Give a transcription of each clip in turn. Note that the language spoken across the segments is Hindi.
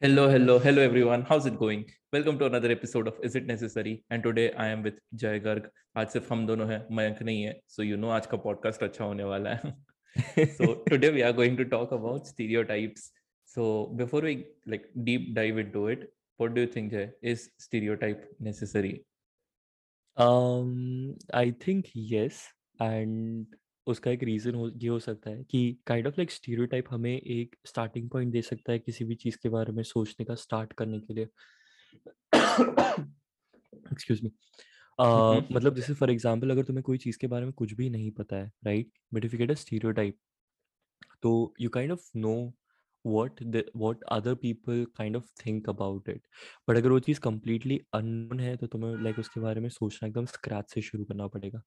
Hello, hello, hello everyone. How's it going? Welcome to another episode of Is It Necessary? And today I am with Jay Garg. आज सिर्फ़ हम दोनों हैं मयंक नहीं है so you know आज का podcast अच्छा होने वाला है so today we are going to talk about stereotypes so before we like deep dive into it what do you think Jay is stereotype necessary um i think yes and उसका एक रीज़न हो ये हो सकता है कि काइंड ऑफ़ लाइक स्टीरियोटाइप हमें एक स्टार्टिंग पॉइंट दे सकता है किसी भी चीज़ के बारे में सोचने का स्टार्ट करने के लिए। एक्सक्यूज मी uh, मतलब जैसे फॉर एग्जांपल अगर तुम्हें कोई चीज़ के बारे में कुछ भी नहीं पता है right but if you get a stereotype तो you kind of know what the what other people kind of think about it. But अगर वो चीज़ completely unknown है तो तुम्हें लाइक उसके बारे में सोचना एकदम स्क्रैच से शुरू करना पड़ेगा।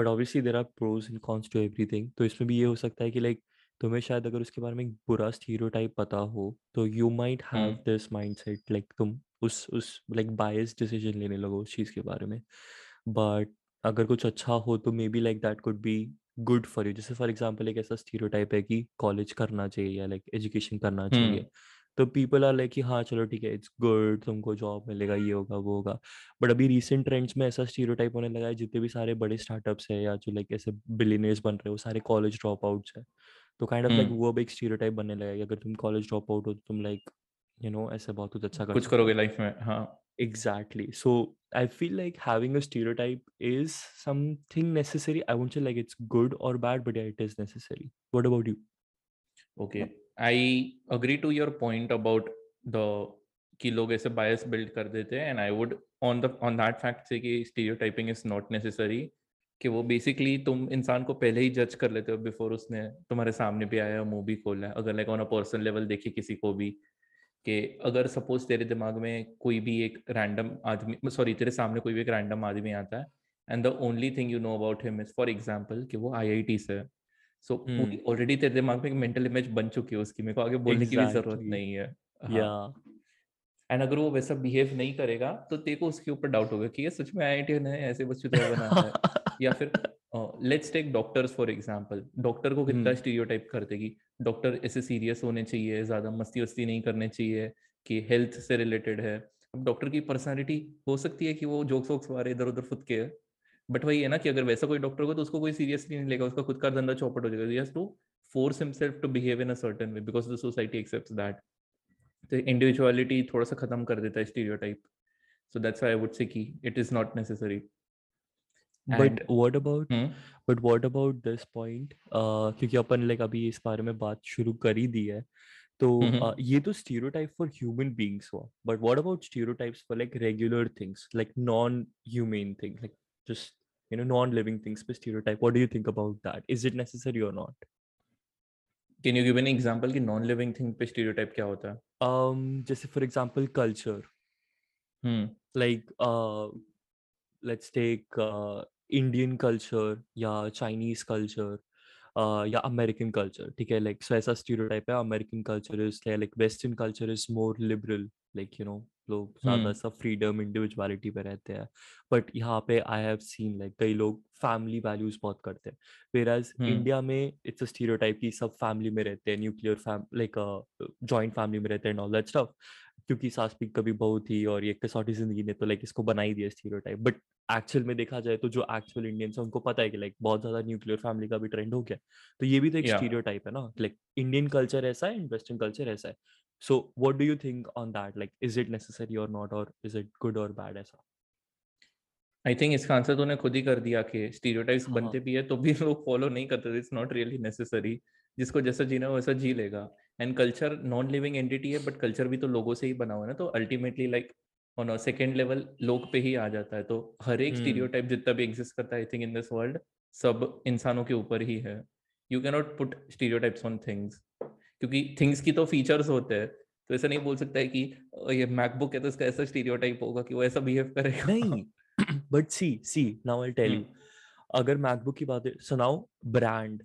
But obviously there are pros and cons to everything तो इसमें भी ये हो सकता है कि लाइक तुम्हें शायद अगर उसके बारे में एक बुरा स्टीरियोटाइप पता हो तो you might have this mindset like तुम उस उस लाइक बायस डिसीज़न लेने लगो उस चीज़ के बारे में। बट अगर कुछ अच्छा हो तो maybe like that could be good for you जैसे फॉर एग्ज़ाम्पल एक ऐसा स्टीरियोटाइप है कि कॉलेज करना चाहिए या लाइक एजुकेशन करना चाहिए। तो पीपल आर लाइक कि हाँ चलो ठीक है इट्स गुड तुमको जॉब मिलेगा ये होगा वो होगा। बट अभी रिसेंट ट्रेंड्स में ऐसा स्टीरियोटाइप होने लगा है जितने भी सारे बड़े स्टार्टअप्स है या जो लाइक ऐसे बिलीनियर्स बन रहे हो सारे कॉलेज ड्रॉप आउट्स है। तो काइंड ऑफ़ लाइक वो अब एक स्टीरियोटाइप बनने लगा है अगर तुम कॉलेज ड्रॉप आउट हो तो तुम लाइक यू नो ऐसे बहुत कुछ अच्छा कर कुछ करोगे लाइफ में हाँ। Exactly so i feel like having a stereotype is something necessary i won't say like it's good or bad but yeah it is necessary what about you okay i agree to your point about the कि लोग ऐसे बायस बिल्ड कर देते हैं and I would on the on that fact से कि स्टीरियोटाइपिंग इज़ नॉट नेसेसरी कि वो बेसिकली तुम इंसान को पहले ही जज कर लेते हो बिफोर उसने तुम्हारे सामने भी आया मूवी खोला है अगर like on a personal level देखी किसी को भी कि अगर सपोज़ तेरे दिमाग में कोई भी एक रैंडम आदमी सॉरी तेरे सामने कोई भी एक रैंडम आदमी आता है and the only thing you know about him is for example कि वो आईआईटी से सो ऑलरेडी तेरे दिमाग में एक मेंटल इमेज बन चुकी है उसकी मेरे को आगे बोलने exactly. की भी ज़रूरत नहीं है। हाँ. एंड अगर वो वैसा बिहेव नहीं करेगा तो तेरे को उसके ऊपर डाउट होगा कि ये सच में आई है ऐसे बच्चों तरह बना है। या फिर let's take doctors for example doctor को कितना स्टीरियोटाइप हम्म। करते कि डॉक्टर ऐसे सीरियस होने चाहिए, ज़्यादा मस्ती वस्ती नहीं करने चाहिए कि हेल्थ से रिलेटेड है। अब डॉक्टर की पर्सनालिटी हो सकती है कि वो जोक्स वोक्स मारे इधर उधर फुद के, बट वही है ना कि अगर वैसा कोई डॉक्टर होगा तो उसको कोई सीरियसली नहीं लेगा, उसका खुद का धंधा चौपट हो जाएगा। To force himself to behave in a certain way because the society accepts that तो इंडिविजुअलिटी थोड़ा सा खत्म कर देता है stereotype so that's I would say कि it is not necessary but what about but what about this point क्योंकि अपन लाइक अभी इस बारे में बात शुरू कर ही दी है। तो हम्म, हम्म। ये तो स्टीरियोटाइप फॉर ह्यूमन बींग्स हुआ। But what about stereotypes for like regular things like non human thing like just you know non living things पे stereotype what do you think about that is it necessary or not can you give an example कि नॉन लिविंग थिंग पे स्टीरियोटाइप क्या होता है? Um, जैसे for example culture like let's take Indian culture या चाइनीज़ कल्चर या अमेरिकन कल्चर ठीक है? लाइक सो ऐसा स्टीरियोटाइप है American culture is like western culture is more liberal like you know लोग ज़्यादा सा फ्रीडम इंडिविजुअलिटी पे रहते हैं। बट यहाँ पे आई हैव सीन लाइक कई लोग फैमिली वैल्यूज़ बहुत करते हैं। वेर एज इंडिया में इट्स अ स्टीरियोटाइप की सब फैमिली में रहते हैं nuclear fam like joint family में रहते हैं ऑल दैट स्टफ़ क्योंकि सास भी कभी बहू थी और ये कसौटी ज़िंदगी ने तो लाइक इसको बना ही दिया स्टीरियोटाइप बट एक्चुअल में देखा जाए तो जो एक्चुअल इंडियंस है उनको पता है कि लाइक बहुत ज़्यादा न्यूक्लियर फैमिली का भी ट्रेंड हो गया। तो ये भी तो एक स्टीरियोटाइप है ना लाइक इंडियन कल्चर ऐसा है एंड वेस्टर्न कल्चर ऐसा है। So what do you think on that like is it necessary or not or is it good or bad ऐसा? आई थिंक इसका आंसर तूने खुद ही कर दिया कि स्टीरियोटाइप्स हाँ. बनते भी है तो भी लोग फॉलो नहीं करते इट्स नॉट रियली नेसेसरी जिसको जैसा जीना वैसा जी लेगा। And culture non living entity है बट कल्चर भी तो लोगों से ही बना हुआ है ना तो ultimately like on second level लोग पे ही आ जाता है। तो हर एक स्टीरियोटाइप हम्म। जितना भी एग्जिस्ट करता है I think in this world सब इंसानों के ऊपर ही है। You can not put stereotypes on things क्योंकि थिंग्स की तो फीचर्स होते हैं। तो ऐसा नहीं बोल सकता है कि ये मैकबुक है तो इसका ऐसा स्टीरियोटाइप होगा कि वो ऐसा बिहेव करेगा। नहीं। But see see now I tell you अगर मैकबुक की बात है सुनाओ brand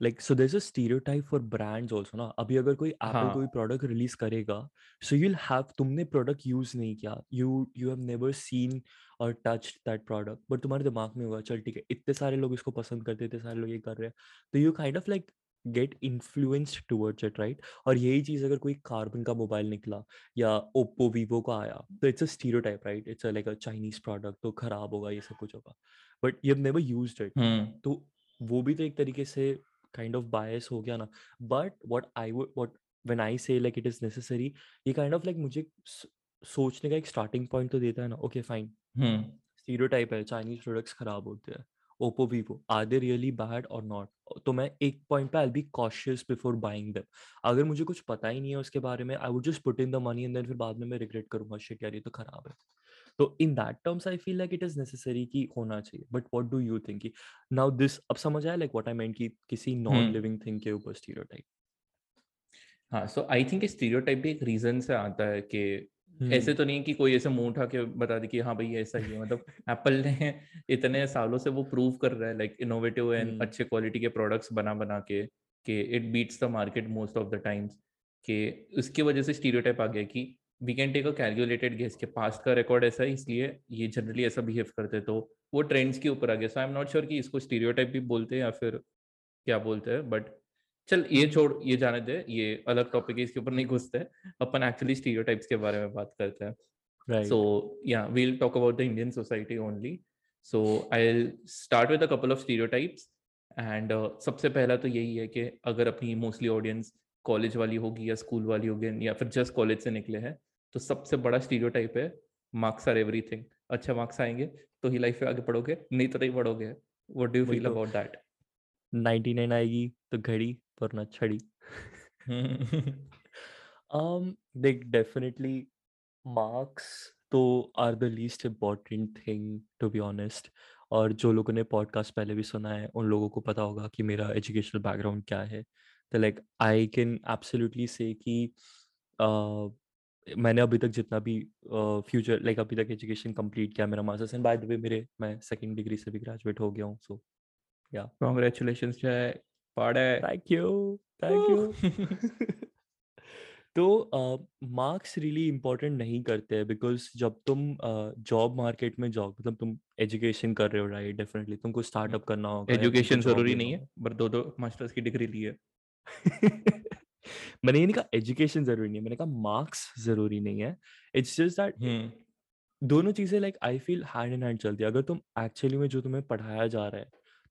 like so is a stereotype for brands also ना? अभी अगर कोई एप्पल हाँ. कोई प्रोडक्ट रिलीज़ करेगा सो यू हैव तुमने प्रोडक्ट यूज़ नहीं किया। You you have never seen or touch that product but तुम्हारे दिमाग में होगा चल ठीक है इतने सारे लोग इसको पसंद करते इतने सारे लोग ये कर रहे हैं। तो you kind of like get influenced towards it right और यही चीज़ अगर कोई कार्बन का मोबाइल निकला या ओप्पो वीवो का आया तो it's a stereotype right it's like a Chinese product तो खराब होगा ये सब कुछ होगा। But you never used it तो वो भी तो एक तरीके से काइंड ऑफ़ बायस हो गया ना। But what I would what when I say like it is necessary ये काइंड ऑफ़ लाइक मुझे सोचने का एक स्टार्टिंग पॉइंट तो देता है ना। ओके फाइन स्टीरियोटाइप है चाइनीज़ प्रोडक्ट्स खराब होते हैं Oppo Vivo are they really bad or not तो मैं एक पॉइंट पे I be cautious before buying them अगर मुझे कुछ पता ही नहीं है उसके बारे में I would just put in the money and then फिर बाद में मैं रिग्रेट करूँगा शिट यार ये तो खराब है। तो in that terms I feel like it is necessary कि होना चाहिए। But what do you think कि नाउ दिस अब समझ आया लाइक व्हाट आई मेंट कि किसी नॉन लिविंग थिंग के ऊपर स्टीरियोटाइप हाँ सो आई थिंक स्टीरियोटाइप भी एक रीजन से आता है कि ऐसे तो नहीं कि कोई ऐसे मुँह उठा के बता दे कि हाँ भाई ऐसा ही है। मतलब एप्पल ने इतने सालों से वो प्रूव कर रहा है लाइक इनोवेटिव एंड अच्छे क्वालिटी के प्रोडक्ट्स बना बना के कि it beats the market most of the times कि उसकी वजह से स्टीरियोटाइप आ गया कि we can take a calculated guess के पास्ट का रिकॉर्ड ऐसा है इसलिए ये जनरली ऐसा बिहेव करते तो वो ट्रेंड्स के ऊपर आ गया। So I am not sure कि इसको स्टीरियोटाइप भी बोलते हैं या फिर क्या बोलते हैं बट चल ये छोड़ ये जाने दे। ये अलग टॉपिक है इसके ऊपर नहीं घुसते। अपन एक्चुअली स्टीरियोटाइप्स के बारे में बात करते हैं। राइट या yeah we'll talk about the indian society only. So i'll start with a couple of stereotypes and uh, सबसे पहला तो यही है कि अगर अपनी मोस्टली ऑडियंस कॉलेज वाली होगी या स्कूल वाली होगी या फिर जस्ट कॉलेज से निकले हैं तो सबसे बड़ा स्टीरियोटाइप है मार्क्स आर एवरीथिंग अच्छा मार्क्स आएँगे तो ही लाइफ में आगे पढ़ोगे नहीं तो नहीं पढ़ोगे what do you feel about that 99 आएगी तो घड़ी वरना छड़ी। Um they definitely marks तो are the least important thing to be honest और जो लोगों ने पॉडकास्ट पहले भी सुना है उन लोगों को पता होगा कि मेरा एजुकेशनल बैकग्राउंड क्या है। तो लाइक आई कैन एब्सोल्युटली से कि uh, मैंने अभी तक जितना भी फ्यूचर uh, लाइक अभी तक एजुकेशन कंप्लीट किया मेरा masters and by the way मेरे मैं सेकंड डिग्री से भी ग्रेजुएट हो गया हूँ सो या। Congratulations Jai Pade thank you thank you तो मार्क्स रियली इम्पोर्टेंट नहीं करते हैं बिकॉज़ जब तुम जॉब uh, मार्केट में जाओ मतलब तुम एजुकेशन कर रहे हो राइट डेफिनेटली तुमको स्टार्टअप करना होगा एजुकेशन ज़रूरी नहीं है पर दो दो मास्टर्स की डिग्री ली है। मैंने ये नहीं कहा एजुकेशन ज़रूरी नहीं है मैंने कहा मार्क्स ज़रूरी नहीं है। इट्स जस्ट दैट दोनों चीज़ें like I feel hand in hand चलती है। अगर तुम एक्चुअली में जो तुम्हें पढ़ाया जा रहा है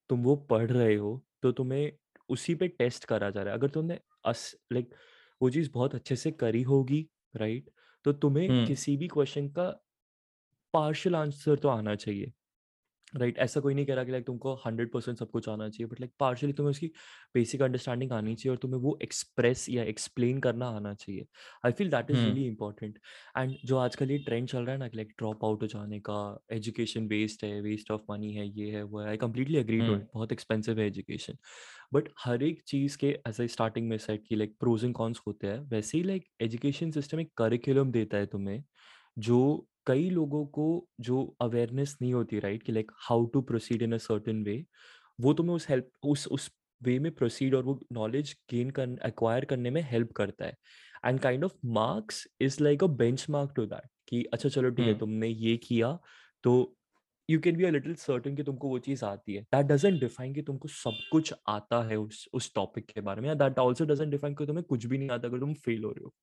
तुम वो पढ़ रहे हो तो तुम्हें उसी पे टेस्ट करा जा रहा है। अगर तुमने अस लाइक वो चीज़ बहुत अच्छे से करी होगी राइट तो तुम्हें किसी भी क्वेश्चन का पार्शियल आंसर तो आना चाहिए। Right right? ऐसा कोई नहीं कह रहा कि लाइक तुमको हंड्रेड परसेंट सब कुछ आना चाहिए बट लाइक पार्शली तुम्हें उसकी बेसिक अंडरस्टैंडिंग आनी चाहिए और तुम्हें वो एक्सप्रेस या एक्सप्लेन करना आना चाहिए। I feel that is really important and जो आजकल ये ट्रेंड चल रहा है ना लाइक ड्रॉप आउट हो जाने का एजुकेशन वेस्ट है वेस्ट ऑफ़ मनी है ये है वो है I completely agree to it बहुत एक्सपेंसिव है एजुकेशन। बट हर एक चीज़ के ऐसे स्टार्टिंग में सेट की लाइक प्रोज एंड कॉन्स होते हैं वैसे ही लाइक एजुकेशन सिस्टम एक करिकुलम देता है तुम्हें जो कई लोगों को जो अवेयरनेस नहीं होती राइट कि like how to proceed in a certain way वो तुम्हें उस हेल्प उस उस वे में प्रोसीड और वो नॉलेज गेन कर एक्वायर करने में हेल्प करता है। And kind of marks is like a benchmark to that कि अच्छा चलो ठीक है हम्म। तुमने ये किया तो you can be a little certain कि तुमको वो चीज़ आती है। दैट डजेंट डिफाइन कि तुमको सब कुछ आता है उस उस टॉपिक के बारे में दैट आल्सो डजेंट डिफाइन कि तुम्हें कुछ भी नहीं आता अगर तुम फेल हो रहे हो।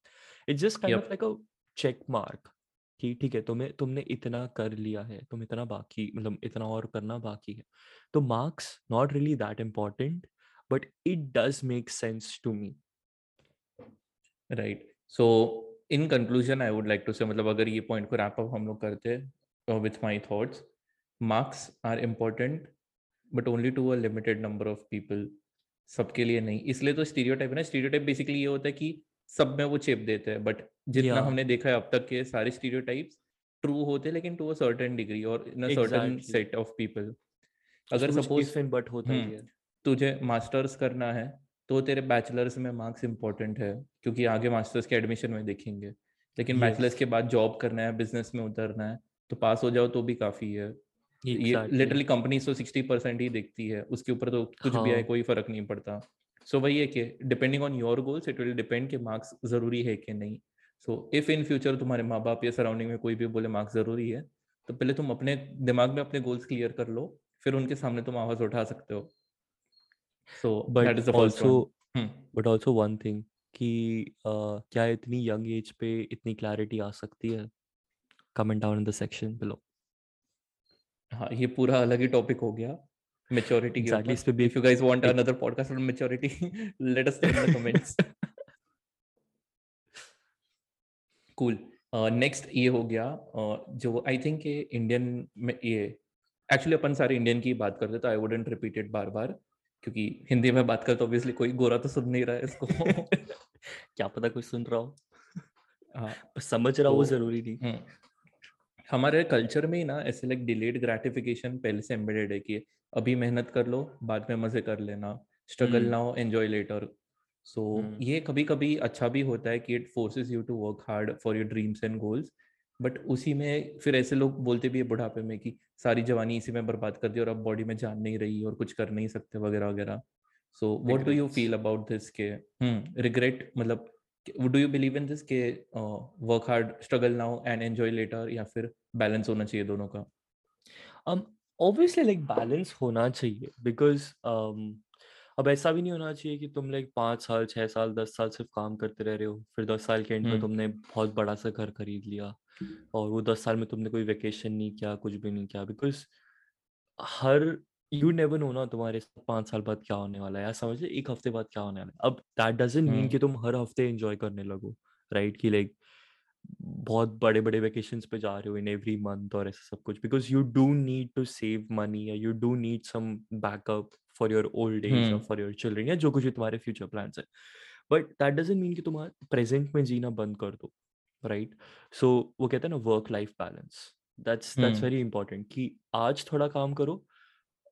It's just kind of like a check mark कि ठीक है, तुम्हें, तुमने इतना कर लिया है, तुम इतना बाकी मतलब इतना और करना बाकी है। तो marks not really that important but it does make sense to me right so in conclusion I would like to say मतलब अगर ये पॉइंट को रैप अप हम लोग करते with my thoughts marks are important but only to a limited number of people सबके लिए नहीं। इसलिए तो स्टीरियोटाइप है ना स्टीरियोटाइप बेसिकली ये होता है कि सब में वो चेप देते हैं बट जितना या हमने देखा है अब तक के सारे स्टीरियोटाइप्स ट्रू होते हैं लेकिन टू अ सर्टेन डिग्री और in a certain set of people अगर सपोज़ बट होता हम्म है। तुझे मास्टर्स करना है तो तेरे बैचलर्स में मार्क्स इंपॉर्टेंट है क्योंकि आगे मास्टर्स के एडमिशन में देखेंगे। लेकिन बैचलर्स यस के बाद जॉब करना है बिज़नेस में उतरना है तो पास हो जाओ तो भी काफ़ी है। exactly. ये लिटरली कंपनी तो सिक्सटी परसेंट ही देखती है उसके ऊपर तो कुछ हाँ. भी आए हाँ। कोई फ़र्क नहीं पड़ता। सो वही है कि depending on your goals it will depend कि मार्क्स ज़रूरी है कि नहीं। सो इफ़ इन फ्यूचर तुम्हारे माँ बाप या सराउंडिंग में कोई भी बोले मार्क्स ज़रूरी है तो पहले तुम अपने दिमाग में अपने गोल्स क्लियर कर लो फिर उनके सामने तुम आवाज़ उठा सकते हो। So that but is the first but also one thing कि uh, क्या इतनी यंग एज पे इतनी क्लैरिटी आ सकती है? Comment down in the section below हाँ ये पूरा अलग ही टॉपिक हो गया। एग्जैक्टली ऊपर। इस पे भी इफ़ यू गाइस वांट एक another podcast on maturity let us know in the comments cool next ये हो गया uh, जो आई थिंक ये इंडियन में ये एक्चुअली अपन सारे इंडियन की बात करते तो आई वुडेंट रिपीट इट बार बार क्योंकि हिंदी में बात करते ऑब्वियसली कोई गोरा तो सुन नहीं रहा है इसको। क्या पता कोई सुन रहा हो। हाँ समझ रहा हो तो ज़रूरी नहीं। हम्म, हमारे कल्चर में ही ना ऐसे लाइक डिलेड ग्रेटिफिकेशन पहले से एम्बेडेड है कि अभी मेहनत कर लो बाद में मज़े कर लेना स्ट्रगल ना हो एंजॉय लेटर सो हम्म। ये कभी कभी अच्छा भी होता है कि it forces you to work hard for your dreams and goals but उसी में फिर ऐसे लोग बोलते भी है बुढ़ापे में कि सारी जवानी इसी में बर्बाद कर दी और अब बॉडी में जान नहीं रही और कुछ कर नहीं सकते वगैरह वगैरह so what do you feel about this के? हम्म रिग्रेट मतलब do you believe in this के work hard struggle now and enjoy later या फिर बैलेंस होना चाहिए दोनों का? Um obviously like balance होना चाहिए because um अब ऐसा भी नहीं होना चाहिए कि तुम लाइक पाँच साल छह साल दस साल सिर्फ़ काम करते रह रहे हो फिर दस साल के एंड में हम्म। तुमने बहुत बड़ा सा घर खरीद लिया और वो दस साल में तुमने कोई वेकेशन नहीं किया कुछ भी नहीं किया बिकॉज़ हर यू नेवर नो ना तुम्हारे साथ पाँच साल बाद क्या होने वाला है। या समझ ले एक हफ़्ते बाद क्या होने वाला है। अब दैट डजेंट मीन कि तुम हर हफ़्ते एंजॉय करने लगो राइट कि लाइक बहुत बड़े बड़े वेकेशंस पे जा रहे हो इन एवरी मंथ और ऐसा सब कुछ। Because you do need to save money या you do need some backup for your old age और फॉर योर चिल्ड्रन या जो कुछ भी तुम्हारे फ्यूचर प्लान है। बट दैट डजेंट मीन कि तुम प्रेजेंट में जीना बंद कर दो राइट सो वो कहते हैं ना work life balance that's that's very important कि आज थोड़ा काम करो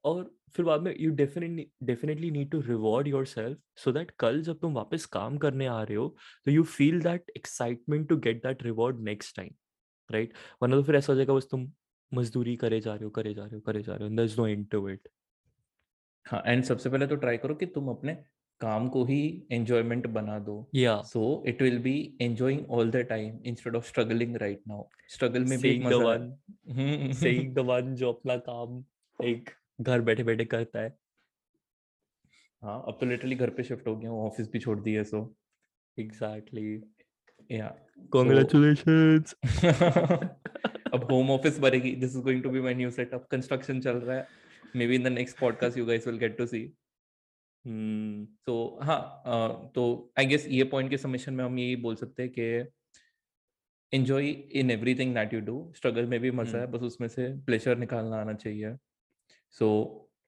और फिर बाद में you definitely definitely need to reward yourself so that कल जब तुम वापस काम करने आ रहे हो तो you feel that excitement to get that reward next time right वरना तो फिर ऐसा हो जाएगा बस तुम मजदूरी करे जा रहे हो करे जा रहे हो करे जा रहे हो is no end to it हाँ एंड सबसे पहले तो ट्राई करो कि तुम अपने काम को ही एंजॉयमेंट बना दो। या so it will be enjoying all the time instead of struggling right now struggle में भी एक मज़ा सेइंग द वन जो अपना काम एक घर बैठे बैठे करता है। हाँ अब तो लिटरली घर पे शिफ्ट हो गया हूँ ऑफ़िस भी छोड़ दिया सो एग्जैक्टली या तो अब होम ऑफ़िस बनेगी this is going to be my new setup construction चल रहा है। Maybe in the next podcast you guys will get to see तो हाँ तो आई गेस ये पॉइंट के सबमिशन में हम यही बोल सकते हैं कि enjoy in everything that you do struggle में भी मज़ा है हम्म बस उसमें से प्लेजर निकालना आना चाहिए। सो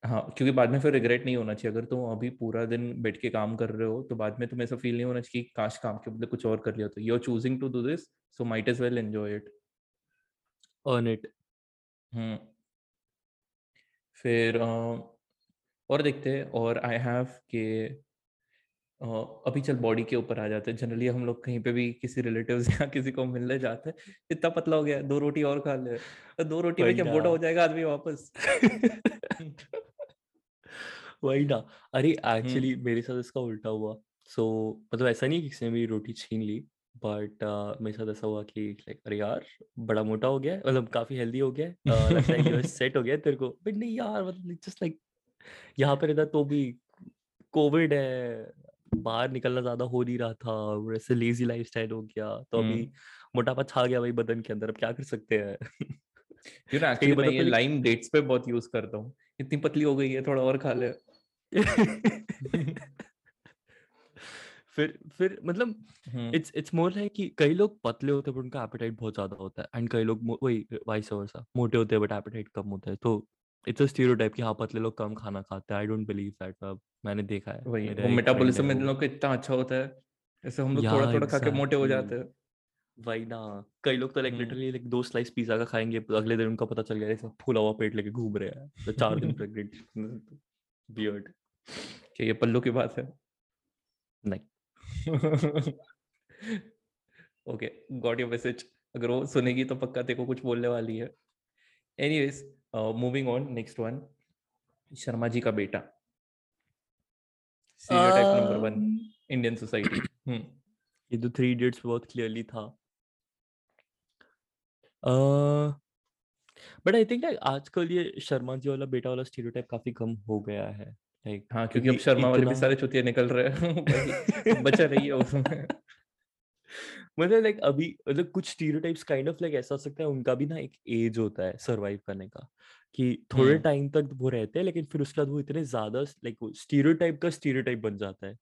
हाँ क्योंकि बाद में फिर रिग्रेट नहीं होना चाहिए। अगर तुम अभी पूरा दिन बैठ के काम कर रहे हो तो बाद में तुम्हें ऐसा फील नहीं होना चाहिए कि काश काम के बदले कुछ और कर लिया तो। You are choosing to do this so might is well enjoy it earn it hmm. फिर और देखते हैं और आई हैव के अभी चल बॉडी के ऊपर आ जाते हैं। जनरली हम लोग कहीं पे भी किसी रिलेटिव या किसी को मिलने जाते हैं इतना पतला हो गया दो रोटी और खा ले तो दो रोटी में क्या मोटा हो जाएगा आदमी वापस? वही ना। अरे हम्म। एक्चुअली मेरे साथ इसका उल्टा हुआ। सो so, मतलब ऐसा नहीं कि किसी ने मेरी रोटी छीन ली बट uh, मेरे साथ ऐसा हुआ कि लाइक अरे यार बड़ा मोटा हो गया मतलब काफ़ी हेल्दी हो गया uh, लगता है सेट हो गया तेरे को। बट नहीं यार मतलब जस्ट लाइक यहाँ पे रहता तो भी कोविड है बाहर निकलना ज़्यादा हो नहीं रहा था और ऐसे लेजी लाइफस्टाइल हो गया। तो अभी मोटापा छा गया भाई बदन के अंदर अब क्या कर सकते हैं? यू नो एक्चुअली मैं ये लाइम डेट्स पे बहुत यूज़ करता हूँ। इतनी पतली हो गई है थोड़ा और खा ले। फिर फिर मतलब इट्स इट्स मोर लाइक कि कई लोग पतले होते हैं बट उनका एपेटाइट बहुत ज़्यादा होता है। एंड कई लोग वही वाइस वर्सा मोटे होते हैं बट एपेटाइट कम होता है। तो इट्स अ स्टीरियोटाइप कि हाँ पतले लोग कम खाना खाते हैं। आई डोंट बिलीव दैट अब मैंने देखा है वही वो मेटाबॉलिज्म इन लोग का इतना अच्छा होता है ऐसे हम लोग थोड़ा थोड़ा खा के मोटे हो जाते हैं। वही ना कई लोग तो लाइक लिटरली लाइक दो स्लाइस पिज्जा का खाएँगे अगले दिन उनका पता चल गया ऐसा फूला हुआ पेट लेके घूम रहे हैं। तो चार दिन प्रेग्नेंट बियर्ड क्या ये पल्लू की बात है? नहीं। ओके गॉट योर मैसेज अगर वो सुनेगी तो पक्का तेरे को कुछ बोलने वाली है। Anyways moving on next one Sharma ji का बेटा। Stereotype number one Indian society ये तो थ्री इडियट्स बहुत क्लियरली था। बट आई थिंक लाइक आजकल ये शर्मा जी वाला बेटा वाला स्टीरियोटाइप काफ़ी कम हो गया है। लाइक हाँ क्योंकि अब शर्मा वाले भी सारे चुतिया निकल रहे हैं। बचा रही है उसमें। मतलब लाइक अभी मतलब कुछ स्टीरियोटाइप्स काइंड ऑफ़ लाइक ऐसा हो सकता है उनका भी ना एक एज होता है सरवाइव करने का कि थोड़े टाइम तक वो रहते हैं लेकिन फिर उसके बाद वो इतने ज़्यादा लाइक स्टीरियोटाइप का स्टीरियोटाइप बन जाता है।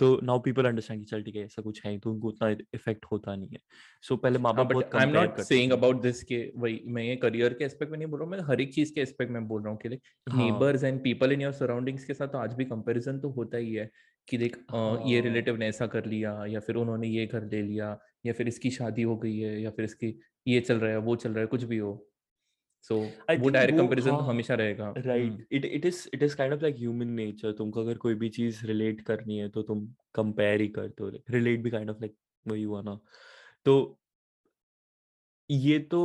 तो नाउ पीपल अंडरस्टैंड कि चल ठीक है ऐसा कुछ है तो उनको उतना इफ़ेक्ट होता नहीं है। सो so, पहले माँ बाप बहुत I am not saying about this के वही मैं ये करियर के एस्पेक्ट में नहीं बोल रहा हूँ मैं हर एक चीज़ के एस्पेक्ट में बोल रहा हूँ कि like neighbours and people in your surroundings के साथ तो आज भी कंपैरिजन तो होता ही है कि देख हाँ. ये रिलेटिव ने ऐसा कर लिया या फिर उन्होंने ये कर ले लिया या फिर इसकी शादी हो गई है या फिर इसकी ये चल रहा है वो चल रहा है कुछ भी हो। सो so, वो डायरेक्ट कंपैरिजन तो हमेशा रहेगा। Right it it is it is kind of like human nature तुमको अगर कोई भी चीज़ रिलेट करनी है तो तुम कंपेयर ही करते हो रिलेट भी काइंड ऑफ़ लाइक वही हुआ ना। तो ये तो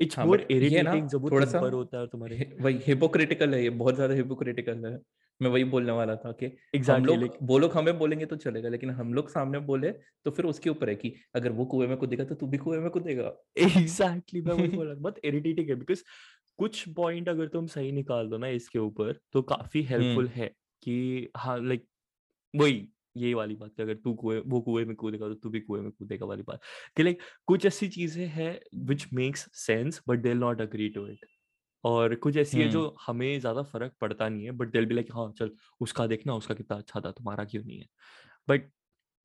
इट्स मोर इरिटेटिंग जब वो थोड़ा सा होता है तुम्हारे। वही हिपोक्रिटिकल है ये बहुत ज़्यादा हिपोक्रिटिकल है। मैं वही बोलने वाला था कि exactly, हम लोग like, वो लोग हमें बोलेंगे तो चलेगा लेकिन हम लोग सामने बोले तो फिर उसके ऊपर है कि अगर वो कुएँ में कूदेगा तो तू भी कुएँ में कूदेगा। एग्जैक्टली मैं वही बोला बहुत इरिटेटिंग है बिकॉज़ कुछ पॉइंट अगर तुम सही निकाल दो ना इसके ऊपर तो काफ़ी हेल्पफुल है कि हाँ लाइक वही ये वाली बात अगर तू कुएँ वो कुएँ में कूदेगा तो तू भी कुएँ में कूदेगा वाली बात कि लाइक कुछ ऐसी चीज़ें हैं which makes sense but they not agree to it और कुछ ऐसी है जो हमें ज़्यादा फ़र्क पड़ता नहीं है बट दिल भी लाइक हाँ चल उसका देखना उसका कितना अच्छा था तुम्हारा क्यों नहीं है? बट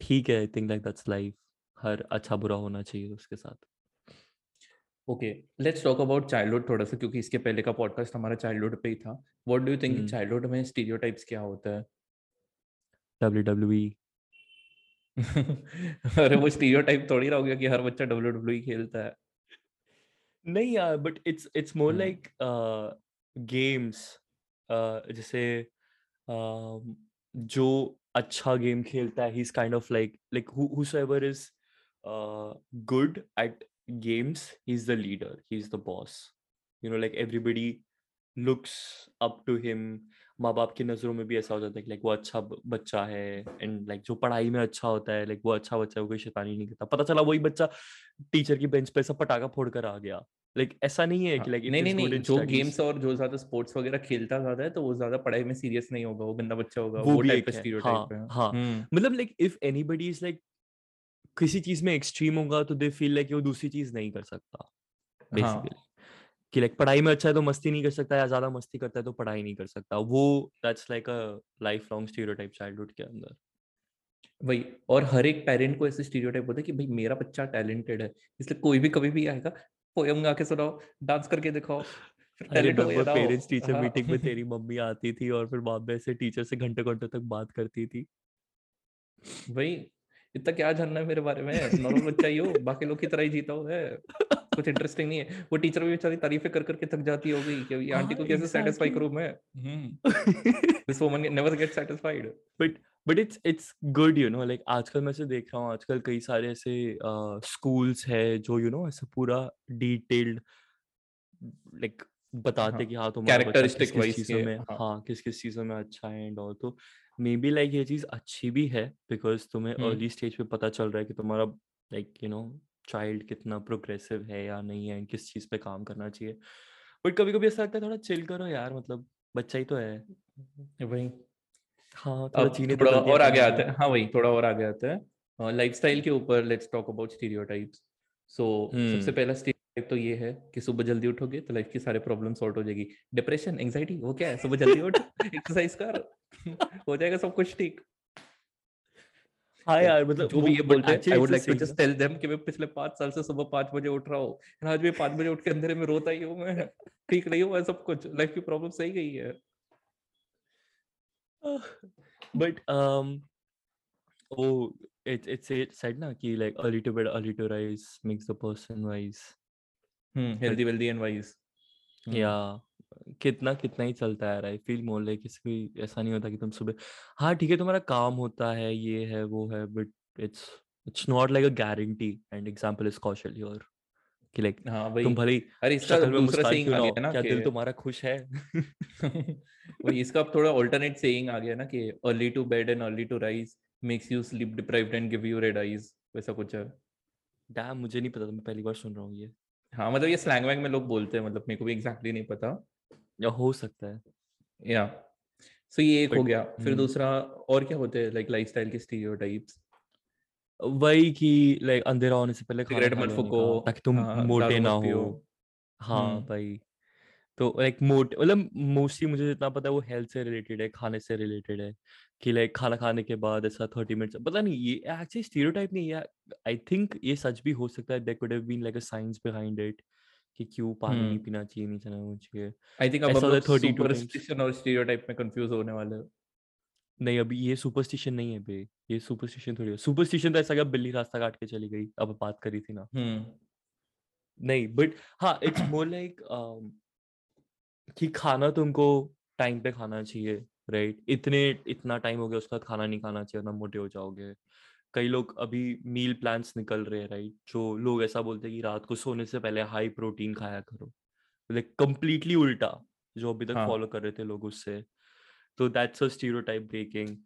ठीक है I think like that's life हर अच्छा बुरा होना चाहिए उसके साथ। Okay let's talk about childhood थोड़ा सा क्योंकि इसके पहले का पॉडकास्ट हमारा चाइल्डहुड पे ही था। What do you think childhood में स्टीरियोटाइप्स क्या होता है? डब्ल्यूडब्ल्यूई अरे वो स्टीरियोटाइप थोड़ी रह गया कि हर बच्चा डब्ल्यूडब्ल्यूई खेलता है। नहीं यार but it's it's more like games जैसे uh, जो अच्छा गेम खेलता है ही is kind of like like whosoever is uh, good at games he's the leader he's the boss you know like everybody looks up to him माँ बाप की नज़रों में भी ऐसा हो जाता है कि लाइक वो अच्छा बच्चा है एंड लाइक जो पढ़ाई में अच्छा होता है लाइक वो अच्छा बच्चा है वो कोई शैतानी नहीं करता। पता चला वही बच्चा टीचर की बेंच पे सब पटाखा फोड़ कर आ गया। लाइक ऐसा नहीं है कि लाइक नहीं नहीं नहीं जो गेम्स और जो ज़्यादा स्पोर्ट्स वगैरह खेलता ज़्यादा है तो वो ज़्यादा पढ़ाई में सीरियस नहीं होगा वो गंदा बच्चा होगा वो, वो टाइप का स्टीरियोटाइप है हाँ। हम्म। मतलब like if anybody is like किसी चीज़ में एक्सट्रीम होगा तो दे फील लाइक वो दूसरी चीज़ नहीं कर सकता बेसिकली हाँ. कि लाइक पढ़ाई में अच्छा है तो मस्ती नहीं कर सकता या ज़्यादा मस्ती करता है तो पढ़ाई नहीं कर सकता। वो that's like a life long stereotype childhood के अंदर। वही और हर एक पेरेंट को ऐसे स्टीरियोटाइप होता है कि भाई मेरा बच्चा टैलेंटेड है। इसलिए कोई भी कभी भी आएगा पोयम गा के सुनाओ डांस करके दिखाओ पेरेंट्स टीचर मीटिंग में तेरी मम्मी आती थी और फिर में ऐसे टीचर से घंटे घंटे तक बात करती थी। वही इतना क्या जानना है मेरे बारे में? नॉर्मल बच्चा ही हो बाकी लोग की तरह ही जीता हो है। कुछ इंटरेस्टिंग नहीं है। वो टीचर भी बेचारी तारीफें कर करके थक जाती होगी कि ये आंटी को कैसे सेटिस्फाई करूँ मैं? This woman never get satisfied but but it's it's good you know like आजकल मैं से देख रहा हूँ आजकल कई सारे ऐसे स्कूल्स uh, है जो यू नो ऐसे पूरा डिटेल्ड लाइक बताते हाँ, कि हाँ तुम्हारा कैरेक्टरिस्टिक किस चीज़ों में हाँ, हाँ किस किस चीज़ों में अच्छा है एंड ऑल तो मे बी लाइक ये चीज़ अच्छी भी है बिकॉज़ तुम्हें अर्ली स्टेज पे पता चल रहा है कि तुम्हारा लाइक यू नो चाइल्ड कितना प्रोग्रेसिव है या नहीं है किस चीज़ पे काम करना चाहिए। बट कभी कभी ऐसा लगता है थोड़ा चिल करो यार मतलब बच्चा ही तो है। वही। हाँ थोड़ा चीने थोड़ा तो और आगे आते हैं। हाँ वही थोड़ा और आगे आते हैं। लाइफस्टाइल के ऊपर let's talk about stereotypes so सबसे पहला स्टीरियोटाइप तो ये है कि सुबह जल्दी उठोगे तो लाइफ की सारे प्रॉब्लम सॉल्व हो जाएगी। डिप्रेशन एंजाइटी वो क्या है? सुबह जल्दी उठ एक्सरसाइज कर। हो जाएगा सब कुछ ठीक। हाँ यार मतलब जो भी ये बोलते हैं I would like to just tell them कि मैं पिछले पाँच साल से सुबह पाँच बजे उठ रहा हूँ आज भी पाँच बजे उठ के अंधेरे में रोता ही हूँ मैं। ठीक नहीं हुआ सब कुछ। लाइफ की प्रॉब्लम सही गई है। But um oh it it said na ki like early to bed early to rise makes the person wise. hmm healthy wealthy and wise yeah. कितना कितना ही चलता है आई फील मोर लाइक किसी ऐसा नहीं होता कि तुम सुबह हाँ ठीक है तुम्हारा काम होता है ये है वो है but it's it's not like a guarantee and example is Kaushal your कि लाइक हाँ भाई तुम भले अरे इसका दूसरा सेइंग आ गया ना क्या दिल तुम्हारा खुश है? वही इसका अब थोड़ा अल्टरनेट सेइंग आ गया ना कि early to bed and early to rise makes you sleep deprived and give you red eyes वैसा कुछ है। डैम मुझे नहीं पता मैं पहली बार सुन रहा हूँ ये। हाँ मतलब ये स्लैंग वैंग में लोग बोलते हैं मतलब मेरे को भी एग्जैक्टली नहीं पता। या हो सकता है। या सो ये एक हो गया। फिर दूसरा और क्या होते हैं लाइक लाइफस्टाइल के स्टीरियोटाइप्स वही कि लाइक अंधेरा होने से पहले सिगरेट मत फूको। ताकि तुम हाँ मोटे ना हो। हाँ हम्म। भाई। तो लाइक मोटे मतलब मोस्टली मुझे जितना पता है वो हेल्थ से रिलेटेड है खाने से रिलेटेड है। कि लाइक खाना खाने के बाद ऐसा थर्टी मिनट्स पता नहीं ये एक्चुअली स्टीरियोटाइप नहीं है। आई थिंक ये सच भी हो सकता है there could have been like a science behind it कि क्यों पानी नहीं हम्म। पीना चाहिए नहीं चलाना चाहिए आई थिंक अब हम लोग थर्टी टू सुपरस्टिशन और स्टीरियोटाइप में कंफ्यूज होने वाले हैं। नहीं अभी ये सुपरस्टिशन नहीं है बे ये सुपरस्टिशन थोड़ी है। सुपरस्टिशन तो ऐसा क्या बिल्ली रास्ता काट के चली गई अब बात करी थी ना। हम्म। नहीं बट हाँ इट्स मोर लाइक कि खाना तुमको टाइम पे खाना चाहिए राइट इतने इतना टाइम हो गया उसके बाद खाना नहीं खाना चाहिए वरना मोटे हो जाओगे। कई लोग अभी मील प्लान्स निकल रहे हैं राइट? जो लोग ऐसा बोलते हैं कि रात को सोने से पहले हाई प्रोटीन खाया करो। लाइक कंप्लीटली उल्टा जो अभी तक फॉलो हाँ कर रहे थे लोग उससे। तो दैट्स अ स्टीरियोटाइप ब्रेकिंग।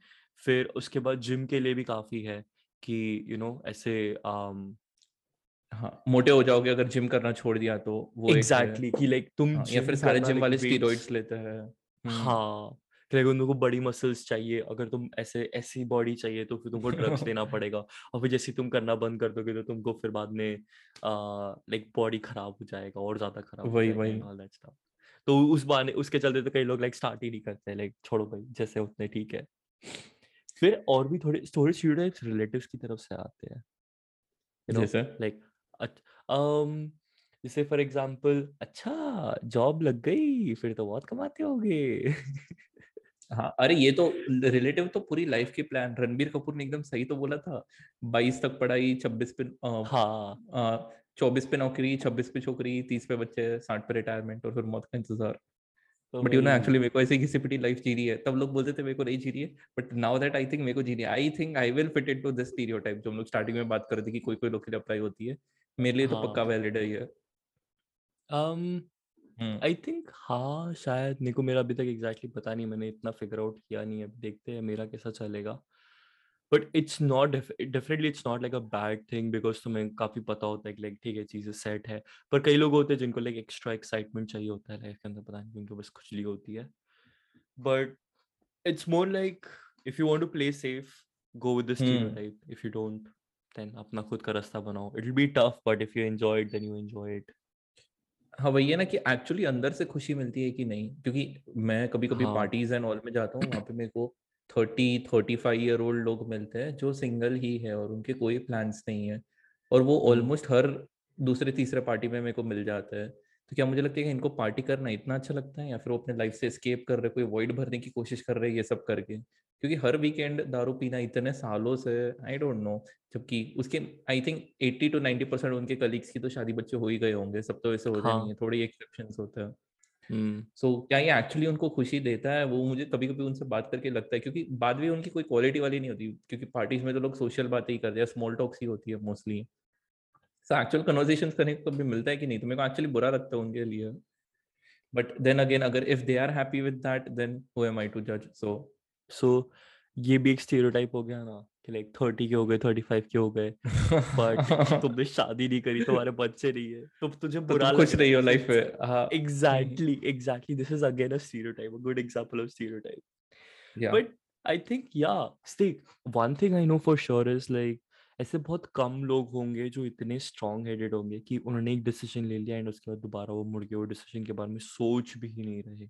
फिर उसके बाद जिम के लिए भी काफ़ी है कि यू you नो know, ऐसे um, हाँ मोटे हो जाओगे अगर जिम करना छोड़ दिया तो वो है एग्जैक्टली कि लाइक तुम हाँ, या फिर सारे जिम वाले स्टीरॉइड्स लेते हैं। हम्म। हाँ। कि लाइक उनको बड़ी मसल्स चाहिए अगर तुम ऐसे ऐसी बॉडी चाहिए तो फिर तुमको ड्रग्स लेना पड़ेगा। और फिर जैसे तुम करना बंद कर दोगे तो तुमको फिर बाद में लाइक बॉडी खराब हो जाएगा और ज़्यादा खराब वही वही। तो उस बहाने उसके चलते तो कई लोग लाइक स्टार्ट ही नहीं करते लाइक छोड़ो भाई जैसे उतने ठीक है। फिर और भी थोड़े थोड़े स्टूडेंट्स रिलेटिव्स की तरफ़ से आते हैं जैसे? लाइक um जैसे फॉर एग्जांपल अच्छा जॉब लग गई फिर तो बहुत कमाते होगे। हाँ अरे ये तो रिलेटिव तो पूरी लाइफ की प्लान रणबीर कपूर ने एकदम सही तो बोला था बाईस तक पढ़ाई छब्बीस पे हाँ। चौबीस पे नौकरी छब्बीस पे छोकरी तीस पे बच्चे साठ पे रिटायरमेंट और फिर मौत का इंतज़ार। तो बट यू नो एक्चुअली मेरे को ऐसे घिसी पिटी लाइफ जी रही है तब लोग बोलते थे मेरे को नहीं जी रही है but now that I think मेरे को जी रही है I think I will fit into this stereotype जो हम लोग स्टार्टिंग में बात कर रहे थे कि कोई कोई लोग के लिए अप्लाई होती है मेरे लिए तो पक्का हाँ वैलिड है ये। um hmm. आई थिंक हाँ शायद मेरे को मेरा अभी तक एग्जैक्टली exactly पता नहीं मैंने इतना फिगर आउट किया नहीं है अभी देखते हैं मेरा कैसा चलेगा। But it's not definitely it's not like a bad thing because तुम्हें काफ़ी पता होता है कि लाइक ठीक है चीज़ें सेट है। पर कई लोग होते हैं जिनको लाइक एक्स्ट्रा एक्साइटमेंट चाहिए होता है लाइफ के अंदर पता नहीं उनको बस खुजली होती है। But it's more like if you want to play safe go with the हम्म। stereotype if you don't then अपना खुद का रास्ता बनाओ। It'll be tough but if you enjoy it then you enjoy it. हाँ वही है ना कि एक्चुअली अंदर से खुशी मिलती है कि नहीं? क्योंकि मैं कभी कभी हाँ। पार्टीज़ एंड ऑल में जाता हूँ वहाँ पे मेरे को thirty thirty five year old लोग मिलते हैं जो सिंगल ही है और उनके कोई प्लान्स नहीं है। और वो ऑलमोस्ट हर दूसरे तीसरे पार्टी में मेरे को मिल जाता है। तो क्या मुझे लगता है कि इनको पार्टी करना इतना अच्छा लगता है या फिर वो अपने लाइफ से स्केप कर रहे कोई वॉइड भरने की कोशिश कर रहे हैं ये सब करके? क्योंकि हर वीकेंड दारू पीना इतने सालों से आई डोंट नो जबकि उसके आई थिंक 80 टू 90 परसेंट उनके कलीग्स की तो शादी बच्चे हो ही गए होंगे सब तो ऐसे होते नहीं हाँ। है थोड़ी एक्सेप्शंस होते हैं। हम्म। सो so, क्या ये एक्चुअली उनको खुशी देता है? वो मुझे कभी कभी उनसे बात करके लगता है क्योंकि बात भी उनकी कोई क्वालिटी वाली नहीं होती क्योंकि पार्टीज़ में तो लोग सोशल बातें ही करते हैं स्मॉल टॉक्स ही होती है मोस्टली सो एक्चुअल कन्वर्सेशन करने को कभी मिलता है कि नहीं? तो मेरे को एक्चुअली बुरा लगता है उनके लिए। बट देन अगेन अगर if they are happy with that then who am I to जज सो so ये भी एक stereotype हो गया ना कि लाइक थर्टी के हो गए थर्टी फाइव के हो गए। बट तुमने शादी नहीं करी तुम्हारे बच्चे नहीं है। तो तुझे तो बुरा खुश रहा रही है लाइफ में। से हाँ। Exactly exactly. This is again a stereotype a good example of stereotype. या but I think yeah stick one thing I know for sure is like ऐसे बहुत कम लोग होंगे जो इतने स्ट्रॉन्ग हेडेड होंगे कि उन्होंने एक डिसीज़न ले लिया एंड उसके बाद दोबारा वो मुड़ के वो डिसीज़न के बारे में सोच भी नहीं रहे।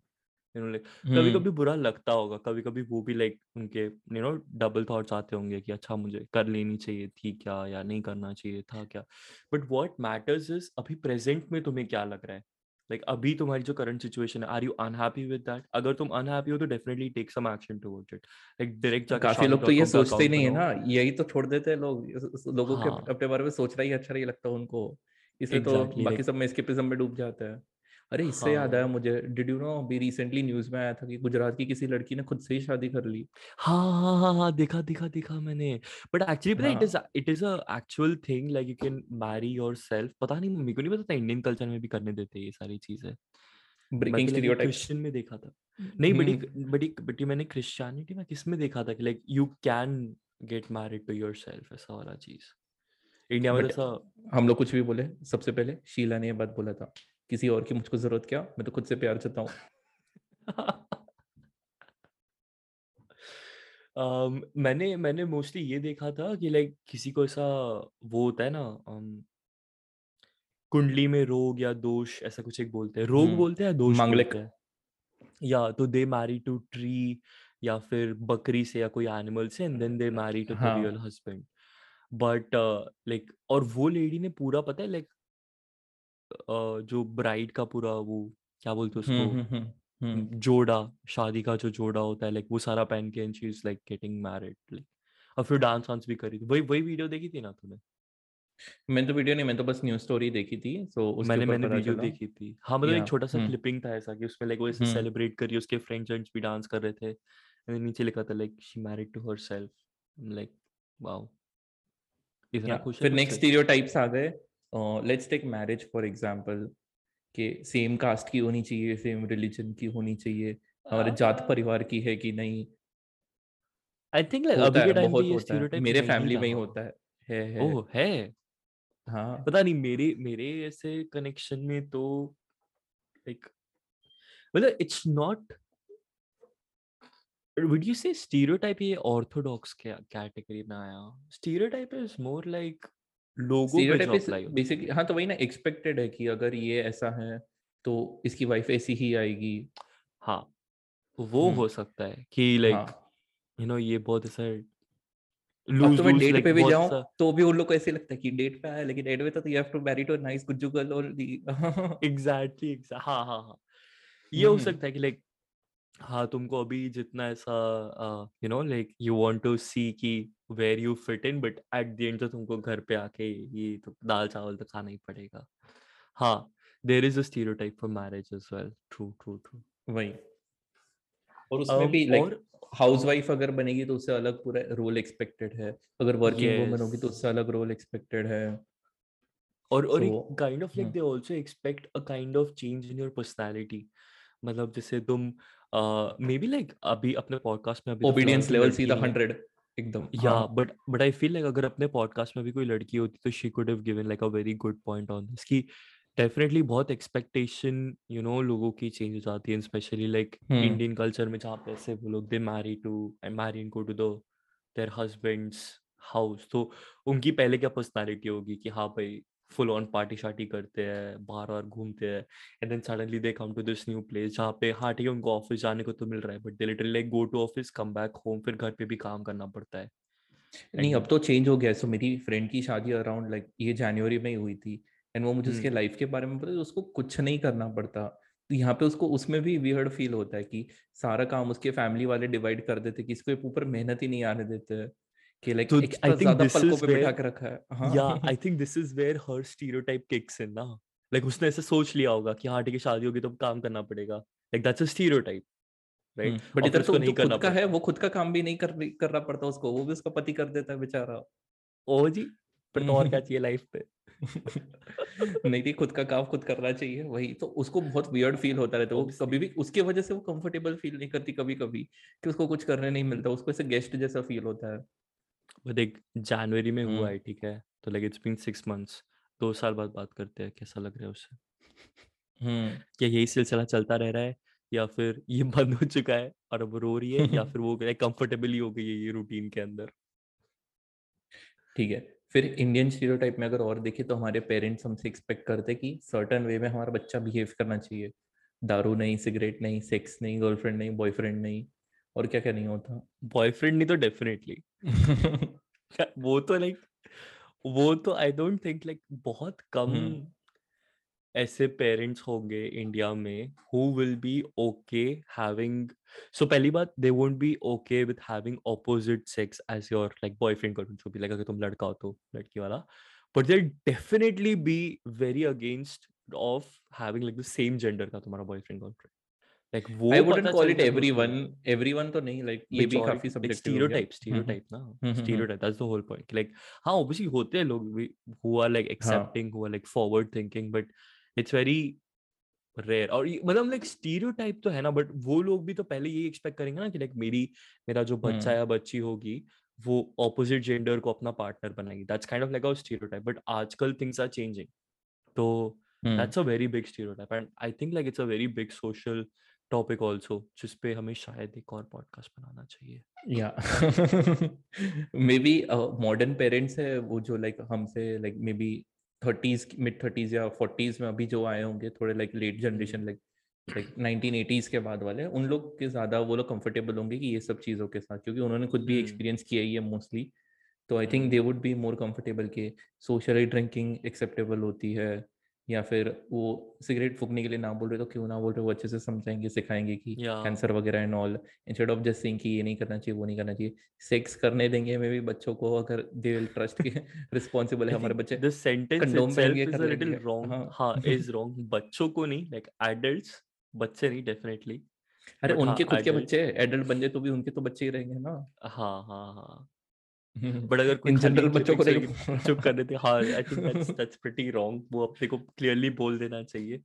यू नो लाइक कभी कभी बुरा लगता होगा कभी कभी वो भी लाइक उनके यू नो डबल थॉट्स आते होंगे कि अच्छा मुझे कर लेनी चाहिए थी क्या या नहीं करना चाहिए था क्या? बट वॉट मैटर्स इज़ अभी प्रेजेंट में तुम्हें क्या लग रहा है? लाइक like, अभी तुम्हारी जो करंट सिचुएशन है are you unhappy with that अगर तुम अनहैप्पी हो तो definitely take some action towards it like direct जाकर काफ़ी लोग तो ये सोचते ही नहीं है ना यही तो छोड़ देते हैं लोग लोगों के हाँ। अपने बारे में सोचना ही अच्छा नहीं लगता उनको। इसलिए तो बाकी सब में एस्केपिज्म में डूब जाता है। अरे इससे हाँ। याद आया हाँ। मुझे डिड यू नो अभी रिसेंटली न्यूज़ में आया था कि गुजरात की किसी लड़की ने खुद से ही शादी कर ली? हाँ हाँ हाँ हाँ देखा देखा देखा मैंने। बट एक्चुअली पता it is it is a actual thing like you can marry yourself पता नहीं मेरे को नहीं पता था इंडियन कल्चर में भी करने देते ये सारी चीज़ें। ब्रेकिंग तो क्रिश्चियन में देखा था। नहीं बड़ी बड़ी बड़ी मैंने क्रिश्चियनिटी में किसमें देखा था कि like you can get married to yourself ऐसा वाला चीज़। इंडिया में ऐसा हम लोग कुछ भी बोले सबसे पहले शीला ने ये बात बोला था। किसी और की मुझको ज़रूरत क्या? मैं तो खुद से प्यार चाहता हूँ। um, मैंने मैंने मोस्टली ये देखा था कि लाइक किसी को ऐसा वो होता है ना um, कुंडली में रोग या दोष ऐसा कुछ एक बोलते हैं। रोग हम्म बोलते हैं दोष मांगलिक। हैं? या तो दे मैरी टू ट्री या फिर बकरी से या कोई एनिमल से and then they marry to real husband but like और वो लेडी ने पूरा पता है लाइक जो ब्राइड का पूरा वो क्या बोलते हैं उसको? हम्म हम्म हम्म जोड़ा शादी का जो जोड़ा होता है लाइक वो सारा पहन के and she is like getting married like और फिर डांस वांस भी करी थी। वही वही वीडियो देखी थी ना तूने? मैंने तो वीडियो नहीं मैंने तो बस न्यूज़ स्टोरी देखी थी सो उसके मैंने ऊपर मैंने पता वीडियो चला। देखी थी। हाँ मतलब या एक छोटा सा हम्म क्लिपिंग था ऐसा कि उसमें लाइक वो ऐसे हम्म सेलिब्रेट करी उसके फ्रेंड्स एंड्स भी डांस कर रहे थे। एंड नीचे लिखा था like she married to herself like wow इतना खुश है फिर नेक्स्ट सच स्टीरियोटाइप्स आ गए। Let's take marriage for example कि सेम कास्ट की होनी चाहिए सेम रिलीजन की होनी चाहिए हमारे जात परिवार की है कि नहीं? आई थिंक लाइक अभी के है टाइम पे ये स्टीरियोटाइप मेरे फैमिली में ही होता है। है है। ओह है? हाँ। पता नहीं मेरे मेरे ऐसे कनेक्शन में तो लाइक मतलब it's not would you say stereotype ये orthodox कैटेगरी में आया? Stereotype is more like लोगों बेसिकली हाँ। तो वही ना एक्सपेक्टेड है कि अगर ये ऐसा है तो इसकी वाइफ ऐसी ही आएगी। हाँ वो हम्म। हो सकता है कि लाइक यू नो ये बहुत ऐसा लूज तो मैं डेट पे भी जाऊँ तो भी उन लोग को ऐसे लगता है कि डेट पे आया लेकिन डेट पे तो you have to marry to nice Gujju girl और दी एग्जैक्टली एग्जैक्ट हाँ हाँ हाँ। ये हो हम्म। सकता है कि लाइक हाँ तुमको अभी जितना ऐसा you know like you want to see कि where you fit in but at the end तो तुमको घर पे आके ये तो दाल चावल तो खाना ही पड़ेगा। हाँ there is a stereotype for marriage as well true true true वही। और उसमें भी लाइक हाउसवाइफ अगर बनेगी तो उससे अलग पूरा रोल एक्सपेक्टेड है। अगर वर्किंग वुमन होगी तो उससे अलग रोल एक्सपेक्टेड है। और और एक kind of like. They also expect a kind of change in your personality मतलब जैसे तुम मे बी लाइक अभी अपने पॉडकास्ट में अभी तो ओबीडियंस लेवल सीधा नहीं है। हंड्रेड एकदम। या but but I feel like अगर अपने पॉडकास्ट में भी कोई लड़की होती तो she could have given like a very good point on this कि डेफिनेटली बहुत एक्सपेक्टेशन यू नो लोगों की चेंज हो जाती है स्पेशली लाइक इंडियन कल्चर में जहाँ पे ऐसे वो लोग they marry to and marry go to the their husbands house तो उनकी पहले क्या पर्सनालिटी होगी कि हाँ भाई फुल ऑन पार्टी शार्टी करते हैं बाहर बार घूमते हैं and then suddenly they come to this new place जहाँ पे हाँ ठीक है उनको ऑफ़िस जाने को तो मिल रहा है but they literally like go to office come back home फिर घर पे भी काम करना पड़ता है नहीं अब तो चेंज हो गया सो मेरी फ्रेंड की शादी अराउंड लाइक ये जनवरी में ही हुई थी एंड वो मुझे उसके हम्म। लाइफ के बारे में पता उसको कुछ नहीं करना पड़ता। तो यहाँ पे उसको उसमें भी वियर्ड फील होता है कि सारा काम उसके फैमिली वाले डिवाइड कर देते कि इसको ऊपर मेहनत ही नहीं आने देते। हैं कि लाइक तो आई थिंक ज़्यादा दिस पलकों इज़ पे बिठा के रखा है। या हाँ I think this is where her stereotype kicks in ना। लाइक उसने ऐसे सोच लिया होगा कि हाँ ठीक है शादी होगी तो काम करना पड़ेगा। Like that's a stereotype right but इधर तो नहीं करना खुद का है वो खुद का काम भी नहीं कर करना पड़ता उसको वो भी उसका पति कर देता है बेचारा। ओ जी फिर तो और क्या चाहिए लाइफ पे? नहीं थी खुद का काम खुद करना चाहिए वही तो उसको बहुत वियर्ड फील होता रहता है। वो कभी भी उसके वजह से वो कंफर्टेबल फील नहीं करती कभी कभी कि उसको कुछ करने नहीं मिलता उसको ऐसे गेस्ट जैसा फील होता है। वो देख जनवरी में हुआ हम्म। है ठीक है? तो like it's been six months दो साल बाद बात करते हैं कैसा लग रहा है उसे? हम्म। क्या यही सिलसिला चलता रह रहा है? या फिर ये बंद हो चुका है और अब रो रही है या फिर वो कंफर्टेबली हो गई है ये रूटीन के अंदर? ठीक है फिर इंडियन स्टीरियोटाइप में अगर और देखें तो हमारे पेरेंट्स हमसे एक्सपेक्ट करते कि सर्टन वे में हमारा बच्चा बिहेव करना चाहिए। दारू नहीं सिगरेट नहीं सेक्स नहीं गर्लफ्रेंड नहीं बॉयफ्रेंड नहीं और क्या क्या नहीं होता। बॉयफ्रेंड नहीं तो डेफिनेटली वो तो लाइक वो तो आई डोंट थिंक लाइक बहुत कम हम्म। ऐसे पेरेंट्स होंगे इंडिया में who will be okay having so पहली बात they won't be okay with having opposite sex as your like boyfriend girlfriend जो भी लाइक अगर तुम लड़का हो तो लड़की वाला but they definitely be very against of having like the same gender का तुम्हारा बॉयफ्रेंड गर्लफ्रेंड लाइक आई वो वुडंट पता कॉल चल इट गया तो उसको एवरीवन एवरीवन तो नहीं लाइक ये भी काफ़ी like सब्जेक्टिव हो stereotype stereotype ना हम्म, हम्म, stereotype that's the whole point like हाँ obviously होते हैं लोग भी who are like हाँ accepting who are like forward thinking but it's very rare और मतलब like stereotype तो है ना but वो लोग भी तो पहले यही expect करेंगे ना कि like मेरी मेरा जो बच्चा हम्म या बच्ची होगी वो opposite gender को अपना partner बनाएगी that's kind of like a stereotype but आजकल things are changing तो hmm that's a very big stereotype and I think like it's a very big social topic also जिसपे हमें शायद एक और पॉडकास्ट बनाना चाहिए। या मे बी मॉडर्न पेरेंट्स है वो जो लाइक हमसे like maybe thirties mid thirties या फोर्टीज में अभी जो आए होंगे थोड़े like late generation like like nineteen eighties के बाद वाले उन लोग के ज़्यादा वो लोग कंफर्टेबल होंगे कि ये सब चीज़ों के साथ क्योंकि उन्होंने खुद भी एक्सपीरियंस हम्म। किया ही है मोस्टली तो I think they would be more comfortable के सोशली ड्रिंकिंग एक्सेप्टेबल होती है। या फिर वो सिगरेट फूकने के लिए ना बोल रहे तो क्यों ना बोल रहे वो अच्छे से समझाएँगे सिखाएँगे कि कैंसर वगैरह and all instead of just saying कि ये नहीं करना चाहिए वो नहीं करना चाहिए सेक्स करने देंगे मे भी बच्चों को अगर दे विल ट्रस्ट के रिस्पांसिबल है हमारे बच्चे the sentence itself is a little wrong हाँ। इज़ रॉन्ग बच्चों को नहीं लाइक एडल्ट्स बच्चे नहीं डेफिनेटली अरे उनके खुद के बच्चे एडल्ट बन जाए तो भी उनके तो बच्चे ही रहेंगे ना। हाँ हाँ हाँ। बट अगर कोई जनरल बच्चों को चुप कर देते हाँ I think that's that's pretty wrong वो अपने को क्लियरली बोल देना चाहिए।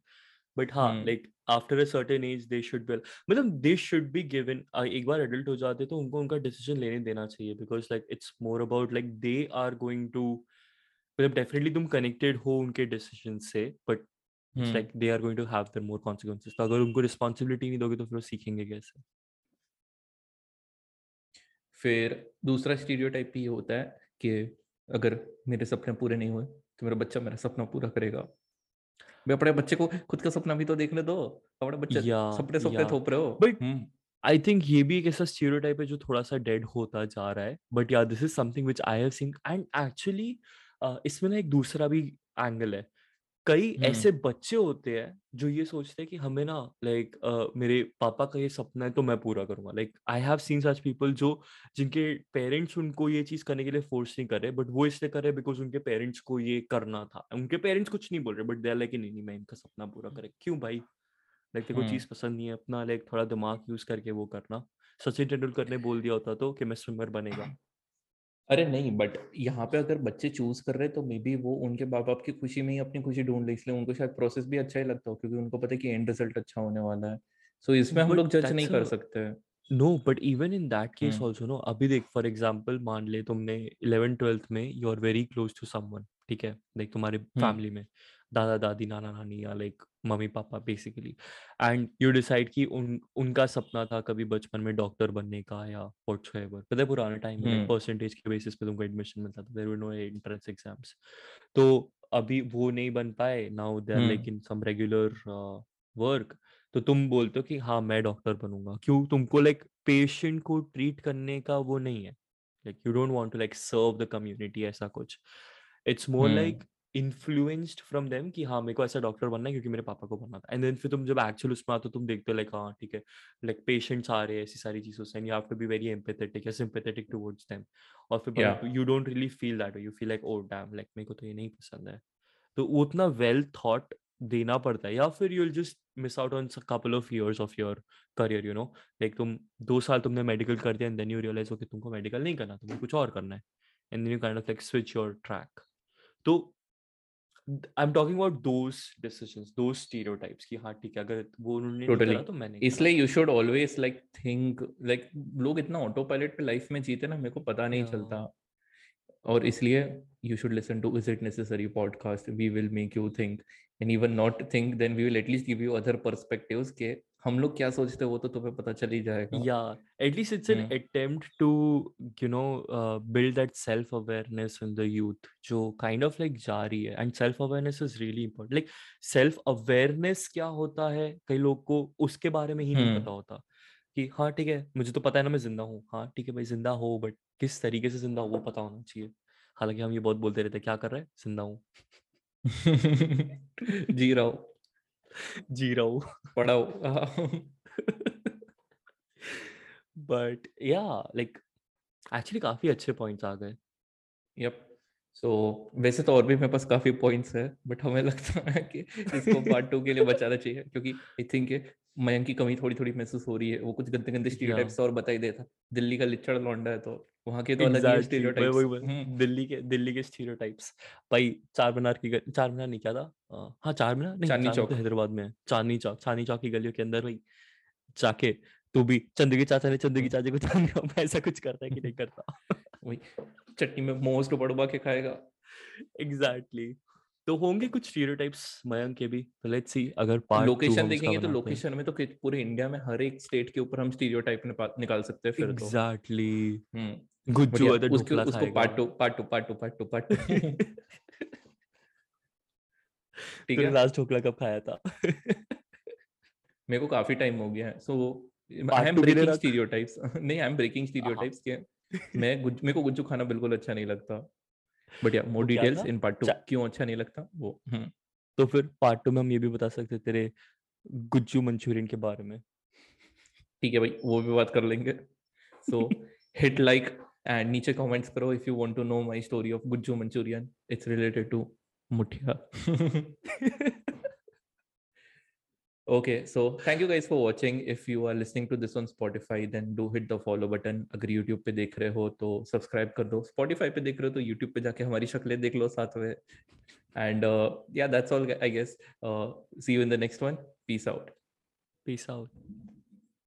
बट हाँ like after a certain age they should be मतलब दे शुड बी गिवन एक बार एडल्ट हो जाते तो उनको उनका डिसीज़न लेने देना चाहिए because like it's more about like they are going to मतलब डेफिनेटली तुम कनेक्टेड हो उनके डिसीज़न से but like they are going to have their more consequences तो अगर उनको रिस्पॉन्सिबिलिटी नहीं दोगे तो फिर वो सीखेंगे कैसे? फिर दूसरा स्टीरियोटाइप ये होता है कि अगर मेरे सपने पूरे नहीं हुए तो मेरा बच्चा मेरा सपना पूरा करेगा। मैं अपने बच्चे को खुद का सपना भी तो देखने दो अपने बच्चे सपने सपने थोप रहे हो। बट आई थिंक ये भी एक ऐसा स्टीरियोटाइप है जो थोड़ा सा डेड होता जा रहा है। बट या this is something which I have seen and actually इसमें ना एक दूसरा भी एंगल है। कई ऐसे बच्चे होते हैं जो ये सोचते हैं कि हमें ना लाइक मेरे पापा का ये सपना है तो मैं पूरा करूँगा। Like I have seen such people जो जिनके पेरेंट्स उनको ये चीज़ करने के लिए फोर्स नहीं कर रहे बट वो इसलिए कर रहे बिकॉज़ उनके पेरेंट्स को ये करना था। उनके पेरेंट्स कुछ नहीं बोल रहे बट दे लाइक नहीं नहीं मैं इनका सपना पूरा करे। क्यों भाई? लाइक तेरे को चीज़ पसंद नहीं है अपना लाइक थोड़ा दिमाग यूज़ करके वो करना। सचिन तेंदुलकर ने बोल दिया होता तो कि मैं स्विमर बनेगा। अरे नहीं बट यहाँ पे अगर बच्चे चूज़ कर रहे हैं तो मे बी वो उनके माँ बाप की खुशी में ही अपनी खुशी ढूंढ ले इसलिए उनको शायद प्रोसेस भी अच्छा ही लगता हो क्योंकि उनको पता है कि एंड रिज़ल्ट अच्छा होने वाला है। सो so, इसमें हम लोग जज नहीं कर सकते। No but even in that case also no अभी देख फॉर एग्ज़ाम्पल मान ले तुमने इलेवन ट्वेल्थ में you are very close to someone ठीक है? लाइक तुम्हारे फैमिली में। दादा दादी नाना नानी या like mummy papa basically and you decide कि उन उनका सपना था कभी बचपन में डॉक्टर बनने का या व्हाट्सएवर पता है पुराने टाइम में परसेंटेज के बेसिस पे तुमको एडमिशन मिलता था. There were no entrance exams तो अभी वो नहीं बन पाए now they are like in some regular work तो तुम बोलते हो कि हाँ मैं डॉक्टर बनूँगा. क्यों? तुमको लाइक पेशेंट को ट्रीट करने का वो नहीं है. Like you don't want to like serve the community ऐसा कुछ. It's more like influenced from them कि हाँ मेरे को ऐसा डॉक्टर बनना है क्योंकि मेरे पापा को बनना था। एंड देन फिर तुम जब एक्चुअल उसमें आते हो तुम देखते हो लाइक हाँ ठीक है लाइक पेशेंट्स आ रहे हैं ऐसी सारी चीज़ों से you have to be very empathetic या सिंपैथेटिक टुवर्ड्स देम और फिर you don't really feel that you feel like oh damn like मेरे को तो ये नहीं पसंद है। तो उतना वेल थॉट देना पड़ता है या फिर you just miss out on couple of years of your career you know like तुम दो साल तुमने मेडिकल कर दिया एंड देन यू रियलाइज़ हो कि तुमको मेडिकल नहीं करना तुम्हें कुछ और करना है। And then you kind of like switch your track तो I'm talking about those decisions, those stereotypes कि हाँ ठीक है अगर वो उन्होंने totally. करा तो मैंने इसलिए you should always like think like लोग इतना ऑटो पायलट पे लाइफ में जीते ना मेरे को पता नहीं yeah. चलता और इसलिए you should listen to is it necessary podcast we will make you think and even not think then we will at least give you other other के हम लोग क्या सोचते हैं वो तो तुम्हें पता चल ही जाएगा। या at least it's an attempt to you know build that self awareness in the youth जो काइंड ऑफ़ लाइक जा रही है। And self awareness is really important like self awareness क्या होता है? कई लोग को उसके बारे में ही नहीं पता होता कि हाँ ठीक है मुझे तो पता है ना मैं ज़िंदा हूँ। हाँ ठीक है भाई ज़िंदा हो बट किस तरीके से ज़िंदा हो वो पता होना चाहिए। हालाँकि हम ये बहुत बोलते रहते क्या कर रहे हैं? ज़िंदा हूँ। जी रहा हूँ। जी रहा हूँ पढ़ाओ। बट या लाइक एक्चुअली काफ़ी अच्छे पॉइंट्स आ गए। यप सो so, वैसे तो और भी मेरे पास काफ़ी पॉइंट्स है बट हमें लगता है कि इसको पार्ट टू के लिए बचाना चाहिए क्योंकि आई थिंक मयंक की कमी थोड़ी थोड़ी महसूस हो रही है। वो कुछ गंदे गंदे स्टीरियोटाइप्स और बता ही देता दिल्ली का लिचड़ लौंडा है तो वहाँ के तो अलग ही स्टीरियोटाइप्स हम्म। दिल्ली के दिल्ली के स्टीरियोटाइप्स भाई चार मीनार की चार मीनार नहीं क्या था? हाँ चार मीनार नहीं चांदनी चौक तो हैदराबाद में चांदनी चौक चांदनी चौक की गलियों के अंदर भाई जाके तू भी चंदू के चाचा ने चंदू की चाची को चांदनी ऐसा कुछ करता है कि नहीं करता। वही चटनी में मोमोज को बड़बा के खाएगा। एग्जैक्टली तो होंगे कुछ स्टीरियोटाइप्स मयंक के भी? तो लेट्स सी अगर पार्ट लोकेशन देखेंगे तो लोकेशन में तो पूरे इंडिया में हर एक स्टेट के ऊपर हम स्टीरियोटाइप निकाल सकते हैं फिर तो। एग्जैक्टली हम्म। गुज्जू अदर उसको उसको part two part two part two part two part ठीक है। लास्ट ढोकला कब खाया था? मेरे को काफ़ी टाइम हो गया है। So I am breaking stereotypes नहीं आई एम ब्रेकिंग स्टीरियोटाइप्स के मैं मेरे को गुज्जू खाना बिल्कुल अच्छा नहीं लगता। बट या more details in part two क्यों अच्छा नहीं लगता? वो हम्म। तो फिर पार्ट टू में हम ये भी बता सकते तेरे गुज्जू मंचूरियन के बारे में। ठीक है भाई वो भी बात कर लेंगे। सो हिट लाइक एंड नीचे कमेंट्स करो if you want to know my story of Gujju manchurian. It's related to muthia. okay so thank you guys for watching if you are listening to this on spotify then do hit the follow button अगर youtube पे देख रहे हो तो subscribe कर दो spotify पे देख रहे हो तो youtube पे जाके हमारी शक्लें देख लो साथ में and uh, yeah that's all i guess uh, see you in the next one peace out peace out